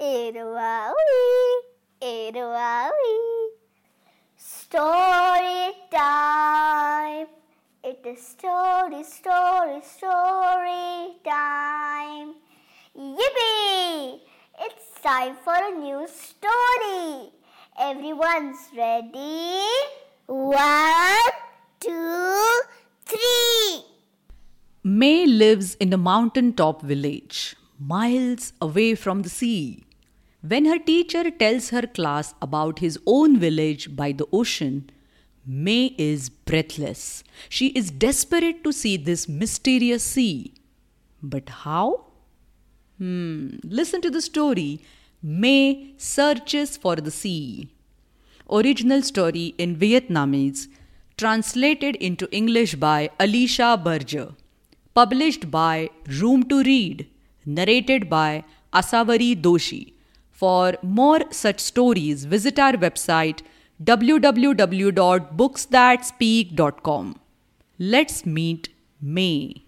Iruaui, Iruaui. Story time. It is story, story, story time. Yippee! It's time for a new story. Everyone's ready? One, two, three. May lives in a mountaintop village, miles away from the sea. When her teacher tells her class about his own village by the ocean, May is breathless. She is desperate to see this mysterious sea. But how? Hmm, listen to the story. May searches for the sea. Original story in Vietnamese, translated into English by Alicia Berger. Published by Room to Read. Narrated by Asavari Doshi. For more such stories, visit our website www.booksthatspeak.com. Let's meet May.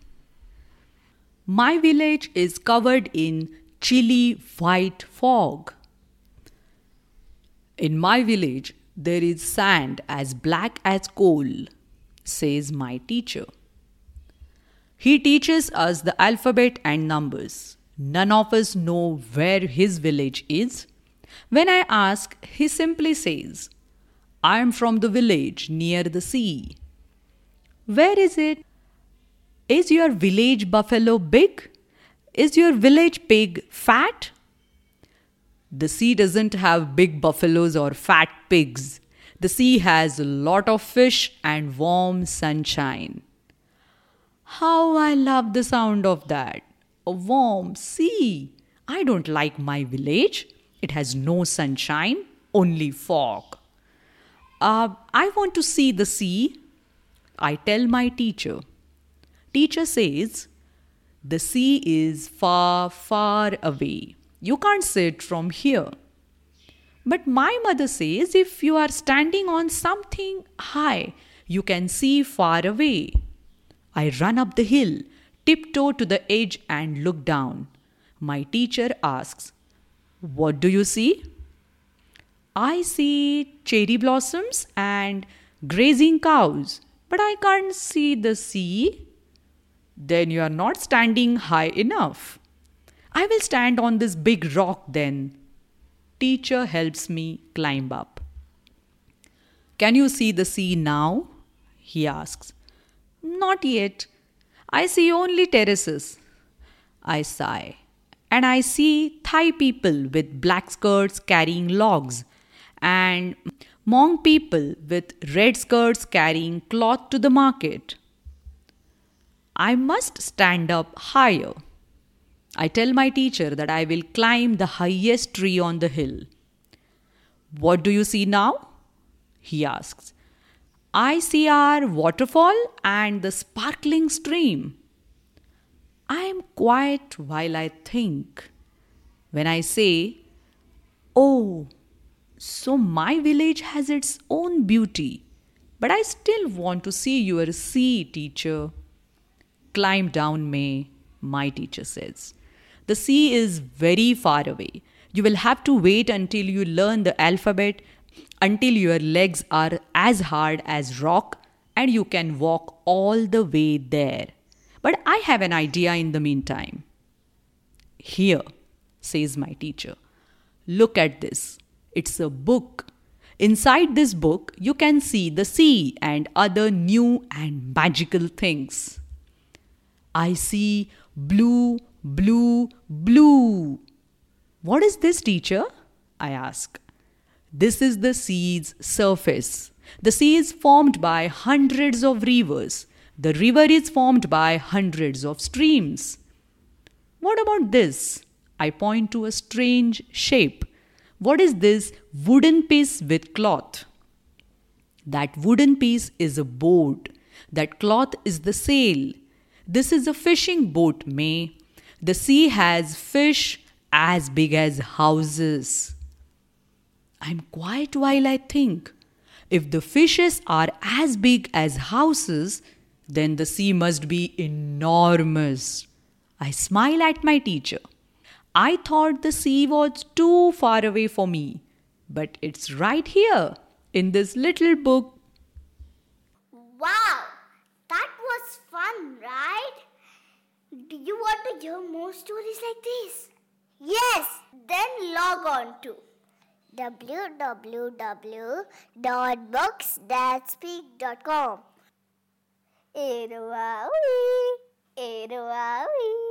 My village is covered in chilly white fog. In my village, there is sand as black as coal, says my teacher. He teaches us the alphabet and numbers. None of us know where his village is. When I ask, he simply says, I am from the village near the sea. Where is it? Is your village buffalo big? Is your village pig fat? The sea doesn't have big buffaloes or fat pigs. The sea has a lot of fish and warm sunshine. How I love the sound of that a warm sea. I don't like my village. It has no sunshine, only fog. Uh, I want to see the sea. I tell my teacher. Teacher says, The sea is far, far away. You can't see it from here. But my mother says if you are standing on something high, you can see far away. I run up the hill tiptoe to the edge and look down. My teacher asks, What do you see? I see cherry blossoms and grazing cows, but I can't see the sea. Then you are not standing high enough. I will stand on this big rock then. Teacher helps me climb up. Can you see the sea now? He asks. Not yet. I see only terraces. I sigh. And I see Thai people with black skirts carrying logs, and Hmong people with red skirts carrying cloth to the market. I must stand up higher. I tell my teacher that I will climb the highest tree on the hill. What do you see now? He asks. I see our waterfall and the sparkling stream. I am quiet while I think. When I say, Oh, so my village has its own beauty, but I still want to see your sea, teacher. Climb down, May, my teacher says. The sea is very far away. You will have to wait until you learn the alphabet until your legs are as hard as rock and you can walk all the way there. But I have an idea in the meantime. Here, says my teacher, look at this. It's a book. Inside this book, you can see the sea and other new and magical things. I see blue, blue, blue. What is this, teacher? I ask. This is the sea's surface. The sea is formed by hundreds of rivers. The river is formed by hundreds of streams. What about this? I point to a strange shape. What is this wooden piece with cloth? That wooden piece is a boat. That cloth is the sail. This is a fishing boat, May. The sea has fish as big as houses. I'm quiet while I think. If the fishes are as big as houses, then the sea must be enormous. I smile at my teacher. I thought the sea was too far away for me, but it's right here in this little book. Wow, that was fun, right? Do you want to hear more stories like this? Yes, then log on to www.booksthatspeak.com. Erowawi, Erowawi.